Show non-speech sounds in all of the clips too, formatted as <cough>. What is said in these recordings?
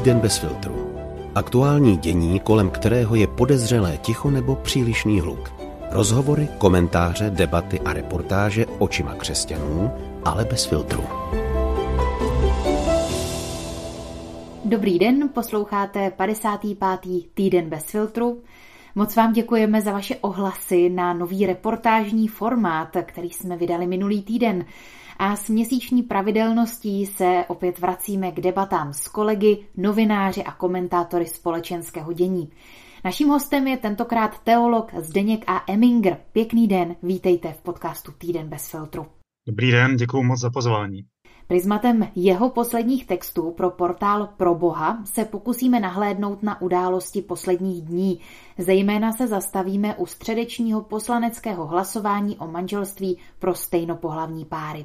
Týden bez filtru. Aktuální dění, kolem kterého je podezřelé ticho nebo přílišný hluk. Rozhovory, komentáře, debaty a reportáže očima křesťanů, ale bez filtru. Dobrý den, posloucháte 55. týden bez filtru. Moc vám děkujeme za vaše ohlasy na nový reportážní formát, který jsme vydali minulý týden. A s měsíční pravidelností se opět vracíme k debatám s kolegy, novináři a komentátory společenského dění. Naším hostem je tentokrát teolog Zdeněk A. Eminger. Pěkný den, vítejte v podcastu Týden bez filtru. Dobrý den, děkuji moc za pozvání. Prismatem jeho posledních textů pro portál Pro Boha se pokusíme nahlédnout na události posledních dní. Zejména se zastavíme u středečního poslaneckého hlasování o manželství pro stejnopohlavní páry.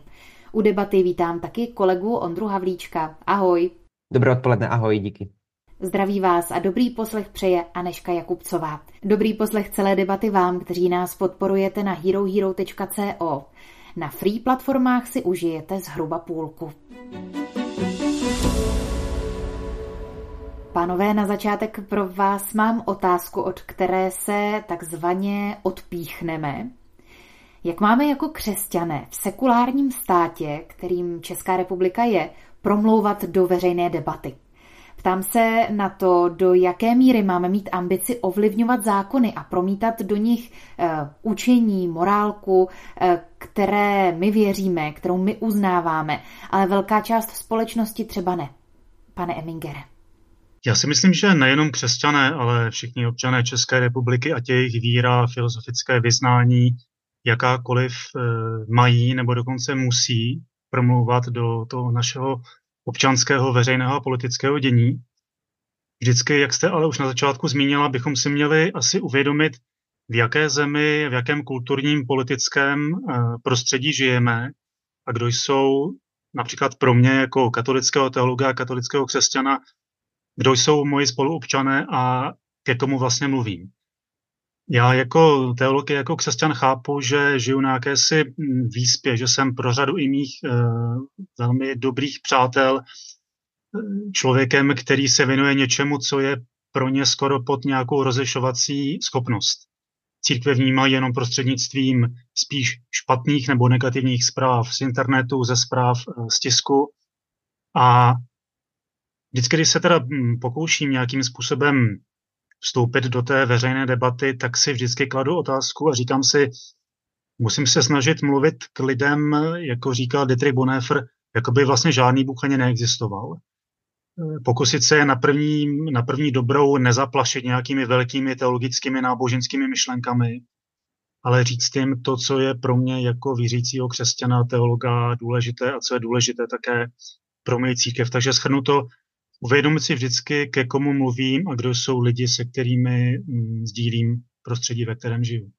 U debaty vítám taky kolegu Ondru Havlíčka. Ahoj. Dobré odpoledne, ahoj, díky. Zdraví vás a dobrý poslech přeje Aneška Jakubcová. Dobrý poslech celé debaty vám, kteří nás podporujete na herohero.co. Na free platformách si užijete zhruba půlku. Pánové, na začátek pro vás mám otázku, od které se takzvaně odpíchneme. Jak máme jako křesťané v sekulárním státě, kterým Česká republika je, promlouvat do veřejné debaty? Ptám se na to, do jaké míry máme mít ambici ovlivňovat zákony a promítat do nich uh, učení, morálku, uh, které my věříme, kterou my uznáváme, ale velká část společnosti třeba ne. Pane Emingere. Já si myslím, že nejenom křesťané, ale všichni občané České republiky, a jejich víra, filozofické vyznání, jakákoliv e, mají nebo dokonce musí promlouvat do toho našeho občanského, veřejného a politického dění. Vždycky, jak jste ale už na začátku zmínila, bychom si měli asi uvědomit, v jaké zemi, v jakém kulturním, politickém eh, prostředí žijeme a kdo jsou například pro mě jako katolického teologa katolického křesťana, kdo jsou moji spoluobčané a ke komu vlastně mluvím. Já jako teolog, jako křesťan chápu, že žiju na jakési hm, výspě, že jsem pro řadu i mých e, velmi dobrých přátel eh, člověkem, který se věnuje něčemu, co je pro ně skoro pod nějakou rozlišovací schopnost. Církve vnímají jenom prostřednictvím spíš špatných nebo negativních zpráv z internetu, ze zpráv eh, z tisku. A vždycky, když se teda hm, pokouším nějakým způsobem vstoupit do té veřejné debaty, tak si vždycky kladu otázku a říkám si, musím se snažit mluvit k lidem, jako říkal Dietrich Bonhoeffer, jako by vlastně žádný Bůh ani neexistoval. Pokusit se na první, na první dobrou nezaplašit nějakými velkými teologickými náboženskými myšlenkami, ale říct jim to, co je pro mě jako věřícího křesťana, teologa důležité a co je důležité také pro mě církev. Takže schrnu to, uvědomit si vždycky, ke komu mluvím a kdo jsou lidi, se kterými mm, sdílím prostředí, ve kterém žiju.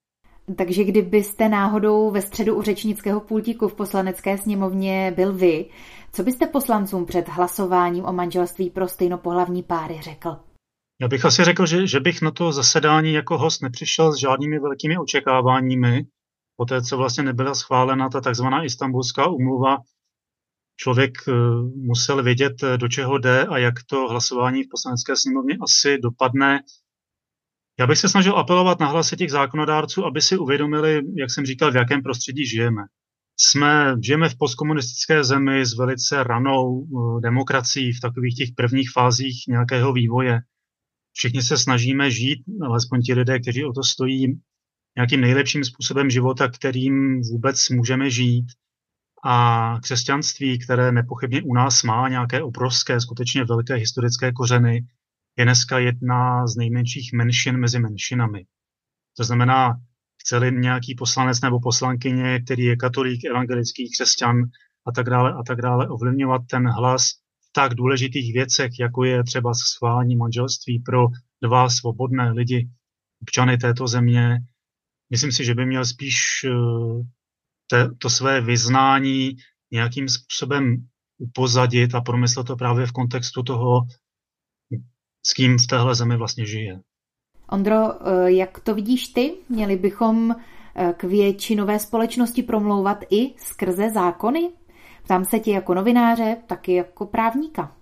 Takže kdybyste náhodou ve středu u řečnického pultíku v poslanecké sněmovně byl vy, co byste poslancům před hlasováním o manželství pro stejnopohlavní páry řekl? Já bych asi řekl, že, že bych na to zasedání jako host nepřišel s žádnými velkými očekáváními, po té, co vlastně nebyla schválena ta takzvaná istambulská umluva člověk eh, musel vědět, eh, do čeho jde a jak to hlasování v poslanecké sněmovně asi dopadne. Já bych se snažil apelovat na hlasy těch zákonodárců, aby si uvědomili, jak jsem říkal, v jakém prostředí žijeme. Jsme, žijeme v postkomunistické zemi s velice ranou eh, demokracií v takových těch prvních fázích nějakého vývoje. Všichni se snažíme žít, alespoň ti lidé, kteří o to stojí, nějakým nejlepším způsobem života, kterým vůbec můžeme žít. A křesťanství, které nepochybně u nás má nějaké obrovské, skutečně velké historické kořeny, je dneska jedna z nejmenších menšin mezi menšinami. To znamená, chce nějaký poslanec nebo poslankyně, který je katolík, evangelický, křesťan a tak dále a tak dále, ovlivňovat ten hlas v tak důležitých věcech, jako je třeba schválení manželství pro dva svobodné lidi, občany této země. Myslím si, že by měl spíš eh, te, to své vyznání nějakým způsobem upozadit a promyslet to právě v kontextu toho, s kým v téhle zemi vlastně žije. Ondro, eh, jak to vidíš ty? Měli bychom eh, k většinové společnosti promlouvat i skrze zákony? Ptám se ti jako novináře, taky jako právníka.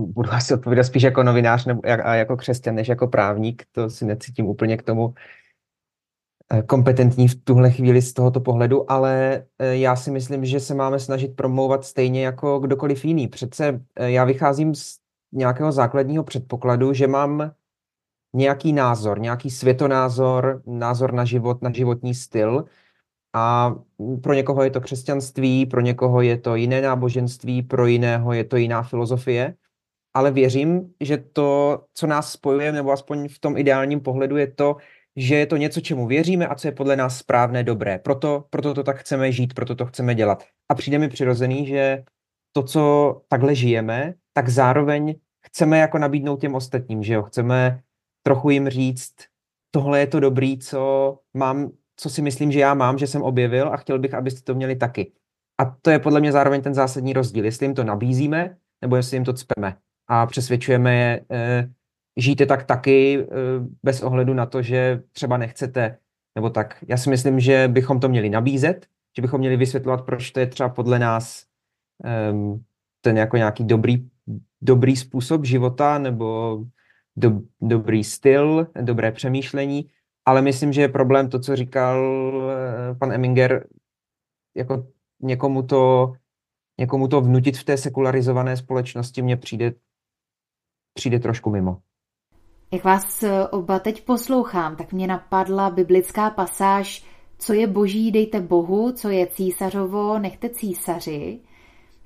budu asi odpovídat spíš jako novinář nebo a jako křesťan, než jako právník. To si necítím úplně k tomu eh, kompetentní v tuhle chvíli z tohoto pohledu, ale já si myslím, že se máme snažit promlouvat stejně jako kdokoliv jiný. Přece já vycházím z nějakého základního předpokladu, že mám nějaký názor, nějaký světonázor, názor na život, na životní styl a pro někoho je to křesťanství, pro někoho je to jiné náboženství, pro jiného je to jiná filozofie ale věřím, že to, co nás spojuje, nebo aspoň v tom ideálním pohledu, je to, že je to něco, čemu věříme a co je podle nás správné, dobré. Proto, proto to tak chceme žít, proto to chceme dělat. A přijde mi přirozený, že to, co takhle žijeme, tak zároveň chceme jako nabídnout těm ostatním, že jo? Chceme trochu jim říct, tohle je to dobrý, co mám, co si myslím, že já mám, že jsem objevil a chtěl bych, abyste to měli taky. A to je podle mě zároveň ten zásadní rozdíl, jestli jim to nabízíme, nebo jestli jim to cpeme a přesvědčujeme je, eh, žijte tak taky eh, bez ohledu na to, že třeba nechcete, nebo tak. Já si myslím, že bychom to měli nabízet, že bychom měli vysvětlovat, proč to je třeba podle nás um, ten jako nějaký dobrý, dobrý způsob života nebo do, dobrý styl, dobré přemýšlení, ale myslím, že je problém to, co říkal uh, pan Eminger, jako někomu to, někomu to vnutit v té sekularizované společnosti mně přijde přijde trošku mimo. Jak vás eh, oba teď poslouchám, tak mě napadla biblická pasáž, co je boží, dejte Bohu, co je císařovo, nechte císaři.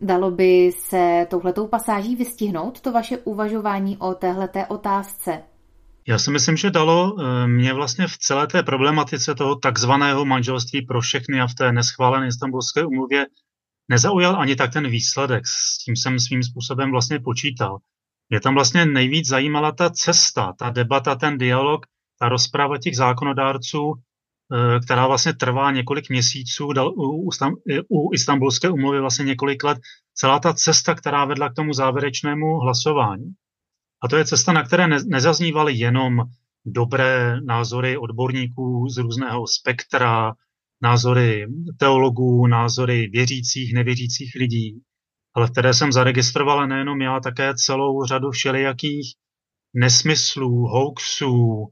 Dalo by se touhletou pasáží vystihnout to vaše uvažování o téhleté otázce? Já si myslím, že dalo. Eh, mě vlastně v celé té problematice toho takzvaného manželství pro všechny a v té neschválené istambulské umluvě nezaujal ani tak ten výsledek. S tím jsem svým způsobem vlastně počítal. Mě tam vlastně nejvíc zajímala ta cesta, ta debata, ten dialog, ta rozprava těch zákonodárců, která vlastně trvá několik měsíců u, u istambulské umluvy vlastně několik let, celá ta cesta, která vedla k tomu závěrečnému hlasování. A to je cesta, na které nezaznívaly jenom dobré názory odborníků z různého spektra, názory teologů, názory věřících, nevěřících lidí, ale které jsem zaregistroval nejenom já, také celou řadu všelijakých nesmyslů, hoaxů,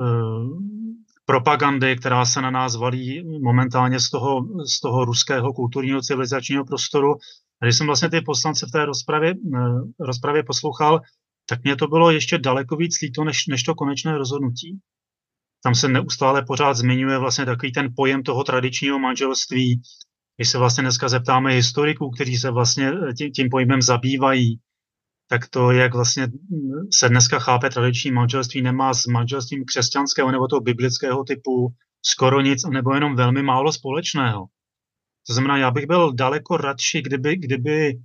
eh, propagandy, která se na nás valí momentálně z toho, z toho ruského kulturního civilizačního prostoru. Když jsem vlastně ty poslance v té rozpravě, eh, rozpravě poslouchal, tak mě to bylo ještě daleko víc líto, než, než to konečné rozhodnutí. Tam se neustále pořád zmiňuje vlastně takový ten pojem toho tradičního manželství, když se vlastně dneska zeptáme historiků, kteří se vlastně eh, tím, tím pojmem zabývají, tak to, jak vlastně se dneska chápe tradiční manželství, nemá s manželstvím křesťanského nebo toho biblického typu skoro nic, nebo jenom velmi málo společného. To znamená, já bych byl daleko radši, kdyby, kdyby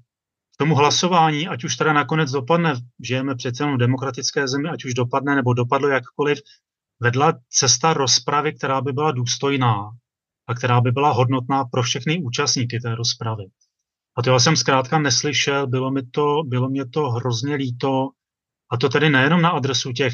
tomu hlasování, ať už teda nakonec dopadne, žijeme přece jenom v demokratické zemi, ať už dopadne nebo dopadlo jakkoliv, vedla cesta rozpravy, která by byla důstojná, a která by byla hodnotná pro všechny účastníky té rozpravy. A to já jsem zkrátka neslyšel, bylo mi to, bylo mě to hrozně líto, a to tedy nejenom na adresu těch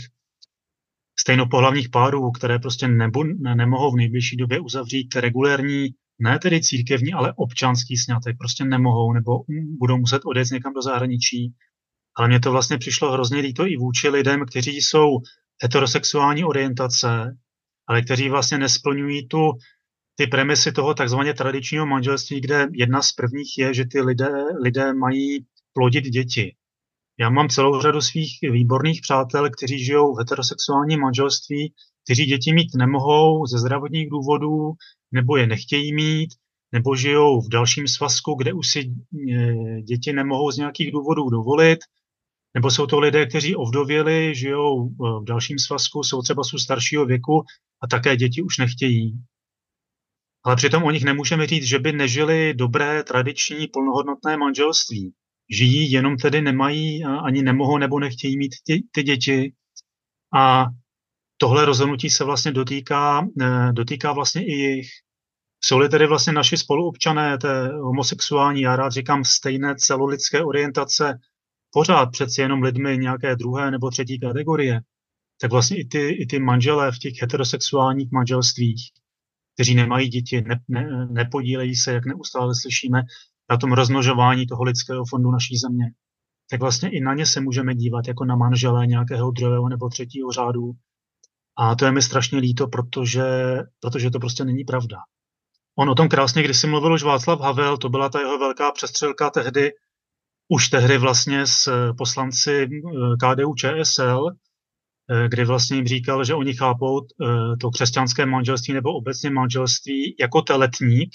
stejnopohlavních párů, které prostě nebu, ne, nemohou v nejbližší době uzavřít regulérní, ne tedy církevní, ale občanský sňatek, prostě nemohou nebo budou muset odjet někam do zahraničí. Ale mně to vlastně přišlo hrozně líto i vůči lidem, kteří jsou heterosexuální orientace, ale kteří vlastně nesplňují tu ty premisy toho takzvaně tradičního manželství, kde jedna z prvních je, že ty lidé, lidé mají plodit děti. Já mám celou řadu svých výborných přátel, kteří žijou v heterosexuálním manželství, kteří děti mít nemohou ze zdravotních důvodů, nebo je nechtějí mít, nebo žijou v dalším svazku, kde už si e, děti nemohou z nějakých důvodů dovolit, nebo jsou to lidé, kteří ovdověli, žijou v dalším svazku, jsou třeba jsou staršího věku a také děti už nechtějí. Ale přitom o nich nemůžeme říct, že by nežili dobré, tradiční, plnohodnotné manželství. Žijí, jenom tedy nemají, ani nemohou nebo nechtějí mít ty, ty děti. A tohle rozhodnutí se vlastně dotýká, e, dotýká vlastně i jich. Jsou-li tedy vlastně naši spoluobčané, té homosexuální, já rád říkám stejné celolidské orientace, pořád přeci jenom lidmi nějaké druhé nebo třetí kategorie, tak vlastně i ty, i ty manželé v těch heterosexuálních manželstvích kteří nemají děti, ne, ne, nepodílejí se, jak neustále slyšíme, na tom rozmnožování toho lidského fondu naší země. tak vlastně i na ně se můžeme dívat jako na manžele nějakého druhého nebo třetího řádu. A to je mi strašně líto, protože, protože to prostě není pravda. On o tom krásně, když si mluvil už Václav Havel, to byla ta jeho velká přestřelka tehdy, už tehdy vlastně s poslanci eh, KDU ČSL, kdy vlastně jim říkal, že oni chápou eh, to křesťanské manželství nebo obecně manželství jako teletník.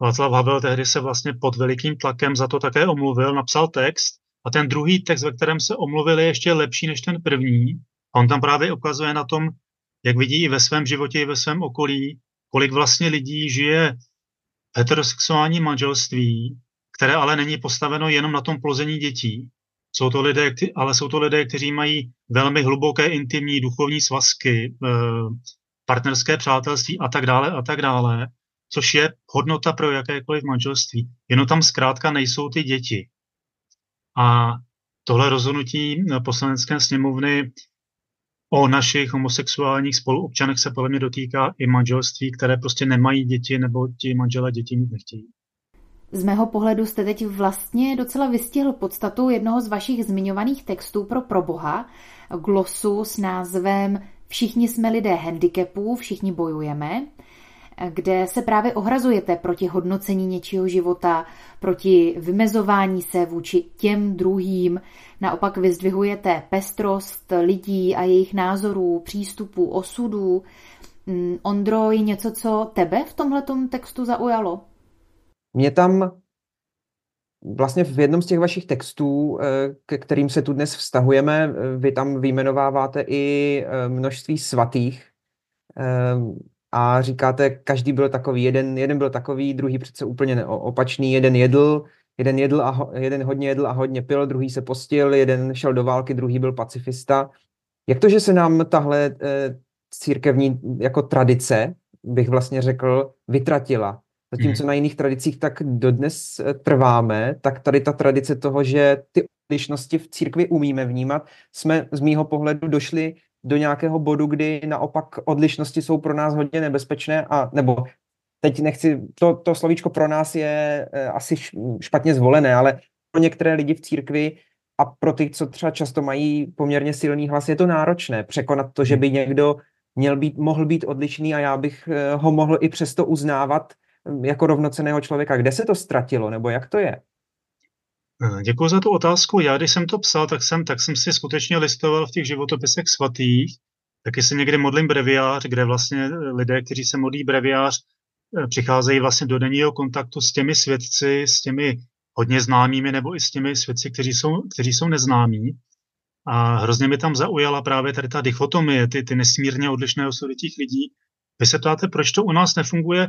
Václav Havel tehdy se vlastně pod velikým tlakem za to také omluvil, napsal text a ten druhý text, ve kterém se omluvil, je ještě lepší než ten první. A on tam právě ukazuje na tom, jak vidí i ve svém životě, i ve svém okolí, kolik vlastně lidí žije heterosexuální manželství, které ale není postaveno jenom na tom plození dětí. Jsou to lidé, ale jsou to lidé, kteří mají velmi hluboké intimní duchovní svazky, eh, partnerské přátelství a tak dále a tak dále, což je hodnota pro jakékoliv manželství. Jenom tam zkrátka nejsou ty děti. A tohle rozhodnutí poslanecké sněmovny o našich homosexuálních spoluobčanech se podle mě dotýká i manželství, které prostě nemají děti nebo ti manžele děti mít nechtějí. Z mého pohledu jste teď vlastně docela vystihl podstatu jednoho z vašich zmiňovaných textů pro proboha, glosu s názvem Všichni jsme lidé handicapů, všichni bojujeme kde se právě ohrazujete proti hodnocení něčího života, proti vymezování se vůči těm druhým, naopak vyzdvihujete pestrost lidí a jejich názorů, přístupů, osudů. Mm, Ondro, je něco, co tebe v tomhletom textu zaujalo? Mě tam vlastně v jednom z těch vašich textů, eh, ke kterým se tu dnes vztahujeme, eh, vy tam vyjmenováváte i eh, množství svatých, a říkáte, každý byl takový, jeden, jeden byl takový, druhý přece úplně opačný, jeden jedl, jeden, jedl a ho, jeden hodně jedl a hodně pil, druhý se postil, jeden šel do války, druhý byl pacifista. Jak to, že se nám tahle církevní jako tradice, bych vlastně řekl, vytratila? Zatímco hmm. na jiných tradicích tak dodnes eh, trváme, tak tady ta tradice toho, že ty odlišnosti v církvi umíme vnímat, jsme z mýho pohledu došli do nějakého bodu, kdy naopak odlišnosti jsou pro nás hodně nebezpečné a nebo teď nechci, to, to slovíčko pro nás je e, asi špatně zvolené, ale pro některé lidi v církvi a pro ty, co třeba často mají poměrně silný hlas, je to náročné překonat to, že by někdo měl být, mohl být odlišný a já bych e, ho mohl i přesto uznávat jako rovnoceného člověka. Kde se to ztratilo, nebo jak to je? Eh, Děkuji za tu otázku. Já, když jsem to psal, tak jsem, tak jsem si skutečně listoval v těch životopisech svatých. Taky se někdy modlím breviář, kde vlastně eh, lidé, kteří se modlí breviář, eh, přicházejí vlastně do denního kontaktu s těmi svědci, s těmi hodně známými nebo i s těmi svědci, kteří jsou, kteří jsou neznámí. A hrozně mi tam zaujala právě tady ta dichotomie, ty, ty nesmírně odlišné osudy těch lidí. Vy se ptáte, proč to u nás nefunguje?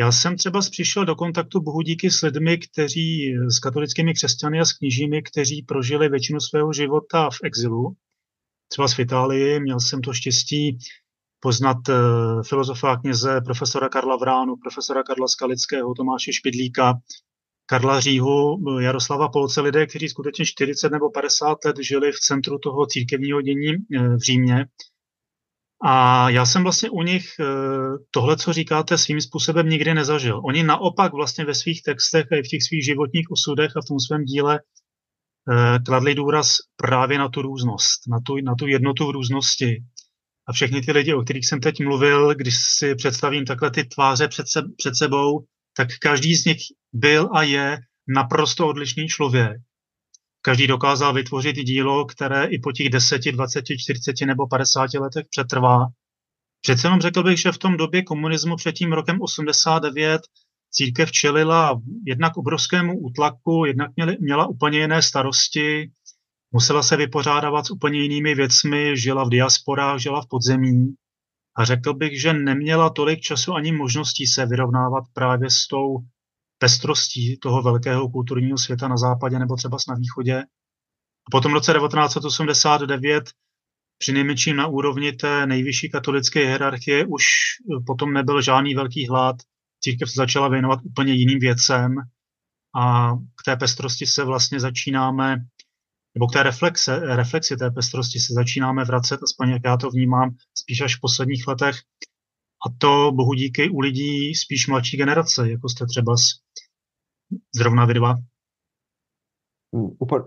Já jsem třeba přišel do kontaktu bohu díky s lidmi, kteří s katolickými křesťany a s kněžími, kteří prožili většinu svého života v exilu. Třeba v Itálii měl jsem to štěstí poznat uh, filozofa kněze profesora Karla Vránu, profesora Karla Skalického, Tomáše Špidlíka, Karla Říhu, Jaroslava Polce, lidé, kteří skutečně 40 nebo 50 let žili v centru toho církevního dění uh, v Římě a já jsem vlastně u nich eh, tohle, co říkáte, svým způsobem nikdy nezažil. Oni naopak vlastně ve svých textech a i v těch svých životních osudech a v tom svém díle eh, kladli důraz právě na tu různost, na tu, na tu jednotu v různosti. A všechny ty lidi, o kterých jsem teď mluvil, když si představím takhle ty tváře před, se, před sebou, tak každý z nich byl a je naprosto odlišný člověk. Každý dokázal vytvořit dílo, které i po těch 10, 20, 40 nebo 50 letech přetrvá. Přece jenom řekl bych, že v tom době komunismu před tím rokem 89 církev čelila jednak obrovskému útlaku, jednak měli, měla úplně jiné starosti, musela se vypořádávat s úplně jinými věcmi, žila v diasporách, žila v podzemí. A řekl bych, že neměla tolik času ani možností se vyrovnávat právě s tou pestrostí toho velkého kulturního světa na západě nebo třeba na východě. A potom v roce 1989 při nejmenším na úrovni té nejvyšší katolické hierarchie už potom nebyl žádný velký hlad. Církev se začala věnovat úplně jiným věcem a k té pestrosti se vlastně začínáme, nebo k té reflexe, reflexi té pestrosti se začínáme vracet, aspoň jak já to vnímám, spíš až v posledních letech. A to bohu díky u lidí spíš mladší generace, jako jste třeba zrovna vy dva.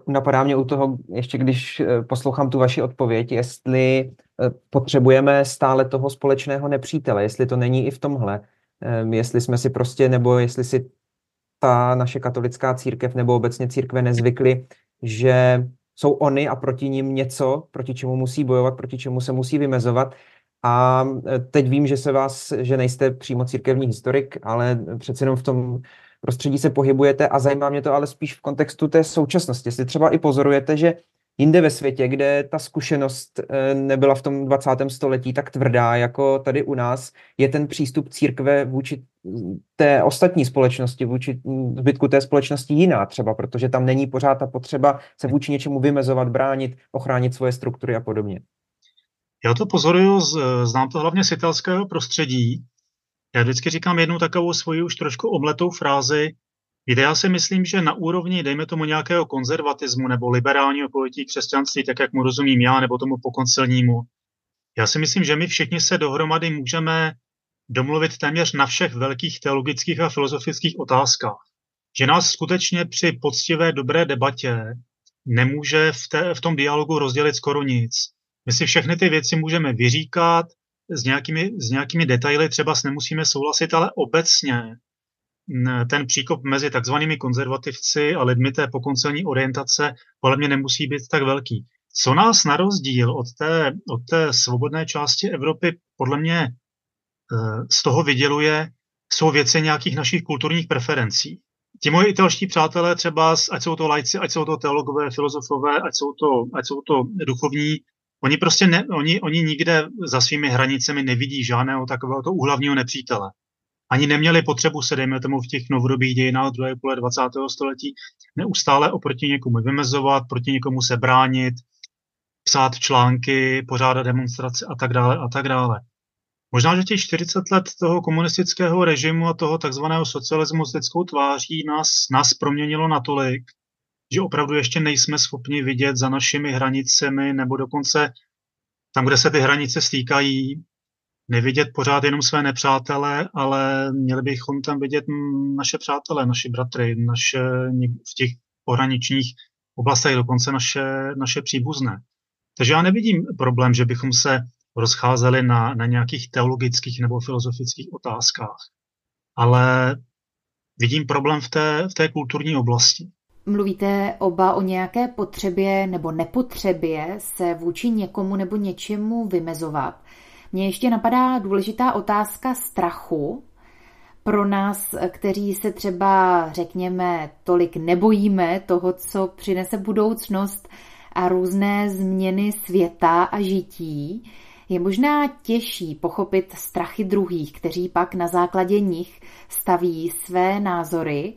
napadá mě u toho, ještě když eh, poslouchám tu vaši odpověď, jestli eh, potřebujeme stále toho společného nepřítele, jestli to není i v tomhle, ehm, jestli jsme si prostě, nebo jestli si ta naše katolická církev nebo obecně církve nezvykly, že jsou oni a proti ním něco, proti čemu musí bojovat, proti čemu se musí vymezovat. A eh, teď vím, že se vás, že nejste přímo církevní historik, ale přece jenom v tom prostředí se pohybujete a zajímá mě to ale spíš v kontextu té současnosti. Jestli třeba i pozorujete, že jinde ve světě, kde ta zkušenost eh, nebyla v tom 20. století tak tvrdá jako tady u nás, je ten přístup církve vůči té ostatní společnosti, vůči zbytku té společnosti jiná třeba, protože tam není pořád ta potřeba se vůči něčemu vymezovat, bránit, ochránit svoje struktury a podobně. Já to pozoruju, znám to hlavně z italského prostředí, já vždycky říkám jednu takovou svoji už trošku omletou frázi. Víte, já si myslím, že na úrovni, dejme tomu nějakého konzervatismu nebo liberálního pojetí křesťanství, tak jak mu rozumím já, nebo tomu pokoncilnímu, já si myslím, že my všichni se dohromady můžeme domluvit téměř na všech velkých teologických a filozofických otázkách. Že nás skutečně při poctivé dobré debatě nemůže v, té, v tom dialogu rozdělit skoro nic. My si všechny ty věci můžeme vyříkat, s nějakými, s nějakými detaily třeba s nemusíme souhlasit, ale obecně ten příkop mezi takzvanými konzervativci a lidmi té pokoncelní orientace podle mě nemusí být tak velký. Co nás na rozdíl od té, od té svobodné části Evropy podle mě eh, z toho vyděluje, jsou věci nějakých našich kulturních preferencí. Ti moji italští přátelé třeba, ať jsou to lajci, ať jsou to teologové, filozofové, ať jsou to, ať jsou to duchovní, Oni prostě ne, oni, oni nikde za svými hranicemi nevidí žádného takového to úhlavního nepřítele. Ani neměli potřebu se, dejme tomu, v těch novodobých dějinách druhé půle 20. století neustále oproti někomu vymezovat, proti někomu se bránit, psát články, pořádat demonstrace a tak dále a tak dále. Možná, že těch 40 let toho komunistického režimu a toho takzvaného socialismu s lidskou tváří nás, nás proměnilo natolik, že opravdu ještě nejsme schopni vidět za našimi hranicemi nebo dokonce tam, kde se ty hranice stýkají, nevidět pořád jenom své nepřátele, ale měli bychom tam vidět naše přátelé, naši bratry, naše v těch pohraničních oblastech dokonce naše, naše příbuzné. Takže já nevidím problém, že bychom se rozcházeli na, na nějakých teologických nebo filozofických otázkách, ale vidím problém v té, v té kulturní oblasti. Mluvíte oba o nějaké potřebě nebo nepotřebě se vůči někomu nebo něčemu vymezovat. Mně ještě napadá důležitá otázka strachu. Pro nás, kteří se třeba, řekněme, tolik nebojíme toho, co přinese budoucnost a různé změny světa a žití, je možná těžší pochopit strachy druhých, kteří pak na základě nich staví své názory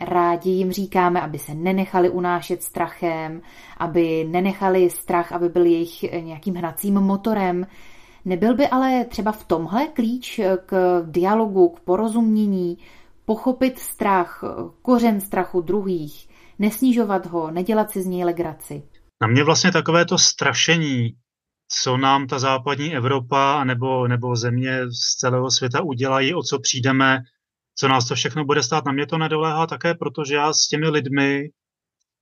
rádi jim říkáme, aby se nenechali unášet strachem, aby nenechali strach, aby byl jejich nějakým hnacím motorem. Nebyl by ale třeba v tomhle klíč k dialogu, k porozumění, pochopit strach, kořen strachu druhých, nesnižovat ho, nedělat si z něj legraci? Na mě vlastně takové to strašení, co nám ta západní Evropa nebo, nebo země z celého světa udělají, o co přijdeme, co nás to všechno bude stát. Na mě to nedoléhá také, protože já s těmi lidmi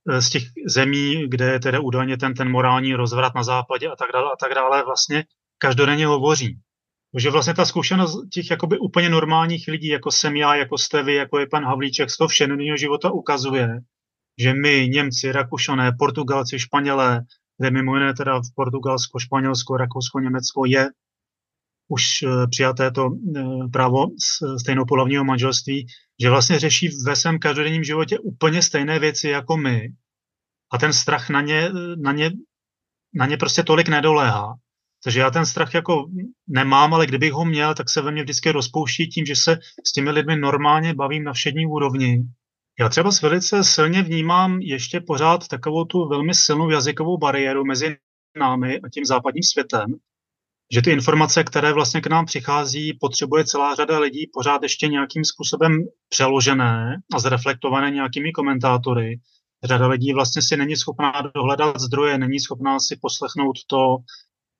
eh, z těch zemí, kde je tedy údajně ten, ten morální rozvrat na západě a tak dále a tak dále, vlastně každodenně hovoří. Takže vlastně ta zkušenost těch jakoby úplně normálních lidí, jako jsem já, jako jste vy, jako je pan Havlíček, z toho všedního života ukazuje, že my, Němci, Rakušané, Portugalci, Španělé, kde mimo jiné teda v Portugalsko, Španělsko, Rakousko, Německo je už eh, přijaté to eh, právo stejnopolavního manželství, že vlastně řeší ve svém každodenním životě úplně stejné věci jako my. A ten strach na ně, na ně, na ně prostě tolik nedoléhá. Takže já ten strach jako nemám, ale kdybych ho měl, tak se ve mně vždycky rozpouští tím, že se s těmi lidmi normálně bavím na všední úrovni. Já třeba velice silně vnímám ještě pořád takovou tu velmi silnou jazykovou bariéru mezi námi a tím západním světem, že ty informace, které vlastně k nám přichází, potřebuje celá řada lidí pořád ještě nějakým způsobem přeložené a zreflektované nějakými komentátory. Řada lidí vlastně si není schopná dohledat zdroje, není schopná si poslechnout to,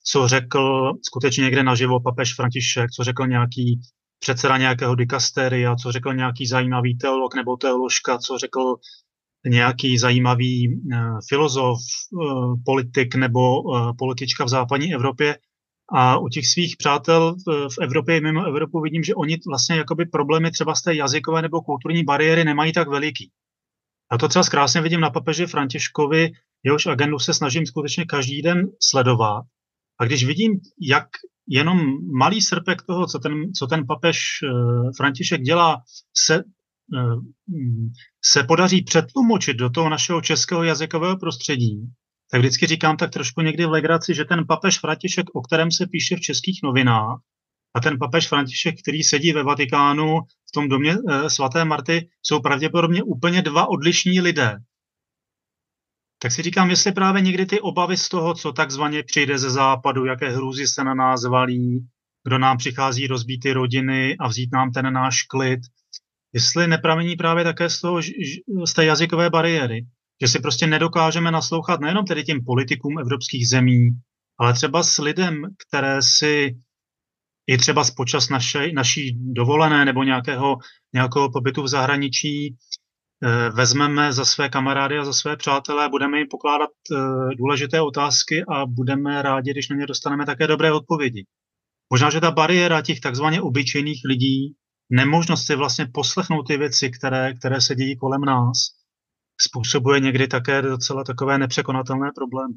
co řekl skutečně někde naživo papež František, co řekl nějaký předseda nějakého dikasteria, co řekl nějaký zajímavý teolog nebo teoložka, co řekl nějaký zajímavý filozof, politik nebo politička v západní Evropě a u těch svých přátel v Evropě i mimo Evropu vidím, že oni vlastně jakoby problémy třeba z té jazykové nebo kulturní bariéry nemají tak veliký. A to třeba krásně vidím na papeži Františkovi, jehož agendu se snažím skutečně každý den sledovat. A když vidím, jak jenom malý srpek toho, co ten, co ten papež eh, František dělá, se, eh, se podaří přetlumočit do toho našeho českého jazykového prostředí, tak vždycky říkám tak trošku někdy v legraci, že ten papež František, o kterém se píše v českých novinách, a ten papež František, který sedí ve Vatikánu v tom domě e, svaté Marty, jsou pravděpodobně úplně dva odlišní lidé. Tak si říkám, jestli právě někdy ty obavy z toho, co takzvaně přijde ze západu, jaké hrůzy se na nás valí, kdo nám přichází rozbít ty rodiny a vzít nám ten náš klid, jestli nepramení právě také z, toho, z té jazykové bariéry, že si prostě nedokážeme naslouchat nejenom tedy těm politikům evropských zemí, ale třeba s lidem, které si i třeba z počas naše, naší dovolené nebo nějakého, nějakého pobytu v zahraničí eh, vezmeme za své kamarády a za své přátelé, budeme jim pokládat eh, důležité otázky a budeme rádi, když na ně dostaneme také dobré odpovědi. Možná, že ta bariéra těch takzvaně obyčejných lidí, nemožnost si vlastně poslechnout ty věci, které, které se dějí kolem nás, způsobuje někdy také docela takové nepřekonatelné problémy.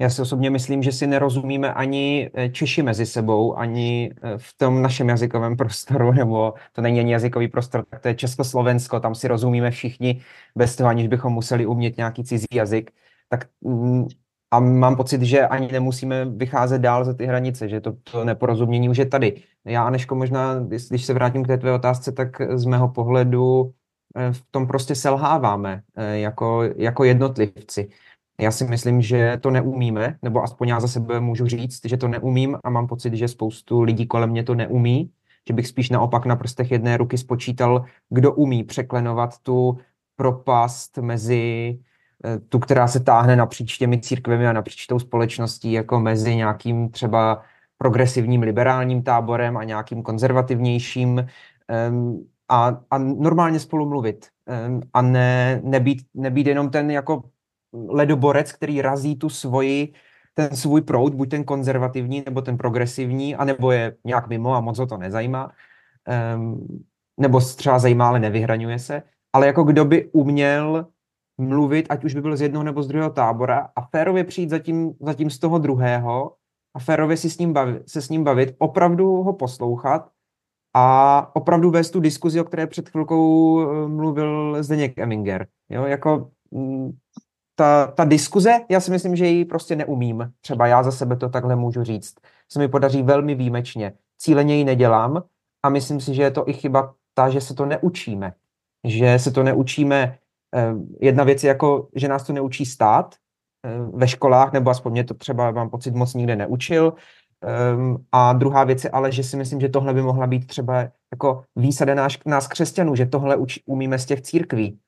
Já si osobně myslím, že si nerozumíme ani eh, Češi mezi sebou, ani eh, v tom našem jazykovém prostoru, <laughs> nebo to není ani jazykový prostor, tak to je Československo, tam si rozumíme všichni bez toho, aniž bychom museli umět nějaký cizí jazyk. Tak mm, a mám pocit, že ani nemusíme vycházet dál za ty hranice, že to, to neporozumění už je tady. Já, Aneško, možná, když se vrátím k té tvé otázce, tak z mého pohledu v tom prostě selháváme jako, jako jednotlivci. Já si myslím, že to neumíme, nebo aspoň já za sebe můžu říct, že to neumím a mám pocit, že spoustu lidí kolem mě to neumí, že bych spíš naopak na prstech jedné ruky spočítal, kdo umí překlenovat tu propast mezi eh, tu, která se táhne napříč těmi církvemi a napříč tou společností, jako mezi nějakým třeba progresivním liberálním táborem a nějakým konzervativnějším um, a, a normálně spolu mluvit. A ne, nebýt, nebýt jenom ten jako ledoborec, který razí tu svoji, ten svůj proud, buď ten konzervativní, nebo ten progresivní, anebo je nějak mimo a moc ho to nezajímá, nebo třeba zajímá, ale nevyhraňuje se, ale jako kdo by uměl mluvit, ať už by byl z jednoho nebo z druhého tábora a férově přijít zatím, zatím z toho druhého a férově si s ním bavit, se s ním bavit, opravdu ho poslouchat a opravdu vést tu diskuzi, o které před chvilkou eh, mluvil Zdeněk Eminger. Jo, jako mm, ta, ta diskuze, já si myslím, že ji prostě neumím. Třeba já za sebe to takhle můžu říct. Se mi podaří velmi výjimečně. Cíleně ji nedělám a myslím si, že je to i chyba ta, že se to neučíme. Že se to neučíme. Eh, jedna věc je jako, že nás to neučí stát eh, ve školách, nebo aspoň mě to třeba, mám pocit, moc nikde neučil. Ehm, a druhá věc je ale, že si myslím, že tohle by mohla být třeba jako výsada nás, nás křesťanů, že tohle uč, umíme z těch církví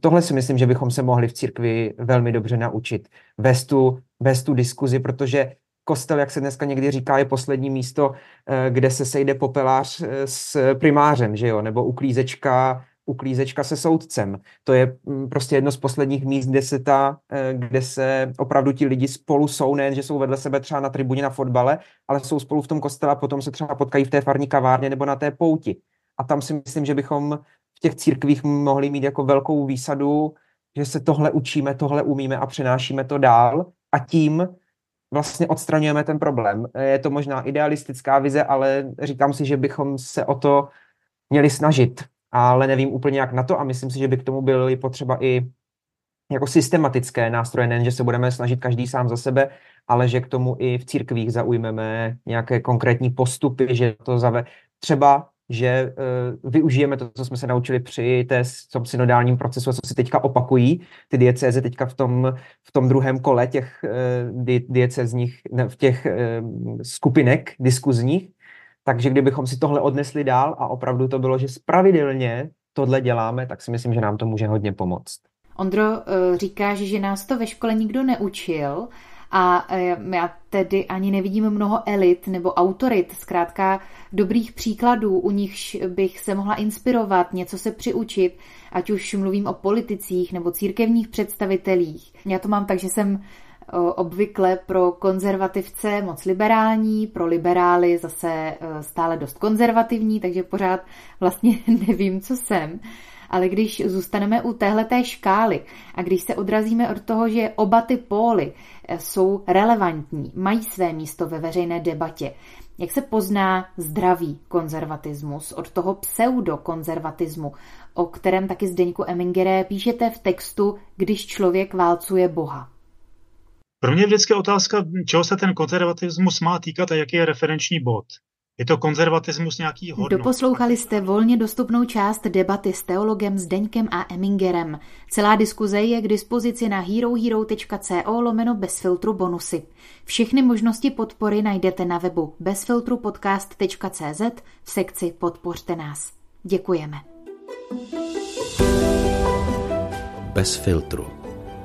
Tohle si myslím, že bychom se mohli v církvi velmi dobře naučit. Vést tu, vést tu diskuzi, protože kostel, jak se dneska někdy říká, je poslední místo, eh, kde se sejde popelář eh, s primářem, že jo, nebo uklízečka, uklízečka se soudcem. To je mm, prostě jedno z posledních míst, kde se, ta, eh, kde se opravdu ti lidi spolu jsou, nejen, že jsou vedle sebe třeba na tribuně na fotbale, ale jsou spolu v tom kostele a potom se třeba potkají v té farní kavárně nebo na té pouti. A tam si myslím, že bychom těch církvích mohli mít jako velkou výsadu, že se tohle učíme, tohle umíme a přenášíme to dál a tím vlastně odstraňujeme ten problém. Je to možná idealistická vize, ale říkám si, že bychom se o to měli snažit, ale nevím úplně jak na to a myslím si, že by k tomu byly potřeba i jako systematické nástroje, nejen, že se budeme snažit každý sám za sebe, ale že k tomu i v církvích zaujmeme nějaké konkrétní postupy, že to zave... Třeba že uh, využijeme to, co jsme se naučili při té, tom synodálním procesu co si teďka opakují ty diecéze teďka v tom, v tom druhém kole těch uh, di, diecezních, ne, v těch uh, skupinek diskuzních. Takže kdybychom si tohle odnesli dál a opravdu to bylo, že spravidelně tohle děláme, tak si myslím, že nám to může hodně pomoct. Ondro, říkáš, že nás to ve škole nikdo neučil, A eh, já tedy ani nevidím mnoho elit nebo autorit, zkrátka dobrých příkladů, u nichž bych se mohla inspirovat, něco se přiučit, ať už mluvím o politicích nebo církevních představitelích. Já to mám tak, že jsem obvykle pro konzervativce moc liberální, pro liberály zase e, stále dost konzervativní, takže pořád vlastně <laughs> nevím, co jsem. Ale když zůstaneme u téhleté škály a když se odrazíme od toho, že oba ty póly e, jsou relevantní, mají své místo ve veřejné debatě, jak se pozná zdravý konzervatismus od toho pseudokonzervatismu, o kterém taky Zdeňku Emingere píšete v textu Když člověk válcuje Boha? Pro mě je vždycky otázka, čeho se ten konzervatismus má týkat a jaký je referenční bod. Je to konzervatismus nějaký hodnot? Doposlouchali jste volně dostupnou část debaty s teologem Zdeňkem a Emingerem. Celá diskuze je k dispozici na herohero.co lomeno bez filtru bonusy. Všechny možnosti podpory najdete na webu bezfiltrupodcast.cz v sekci Podpořte nás. Děkujeme. Bez filtru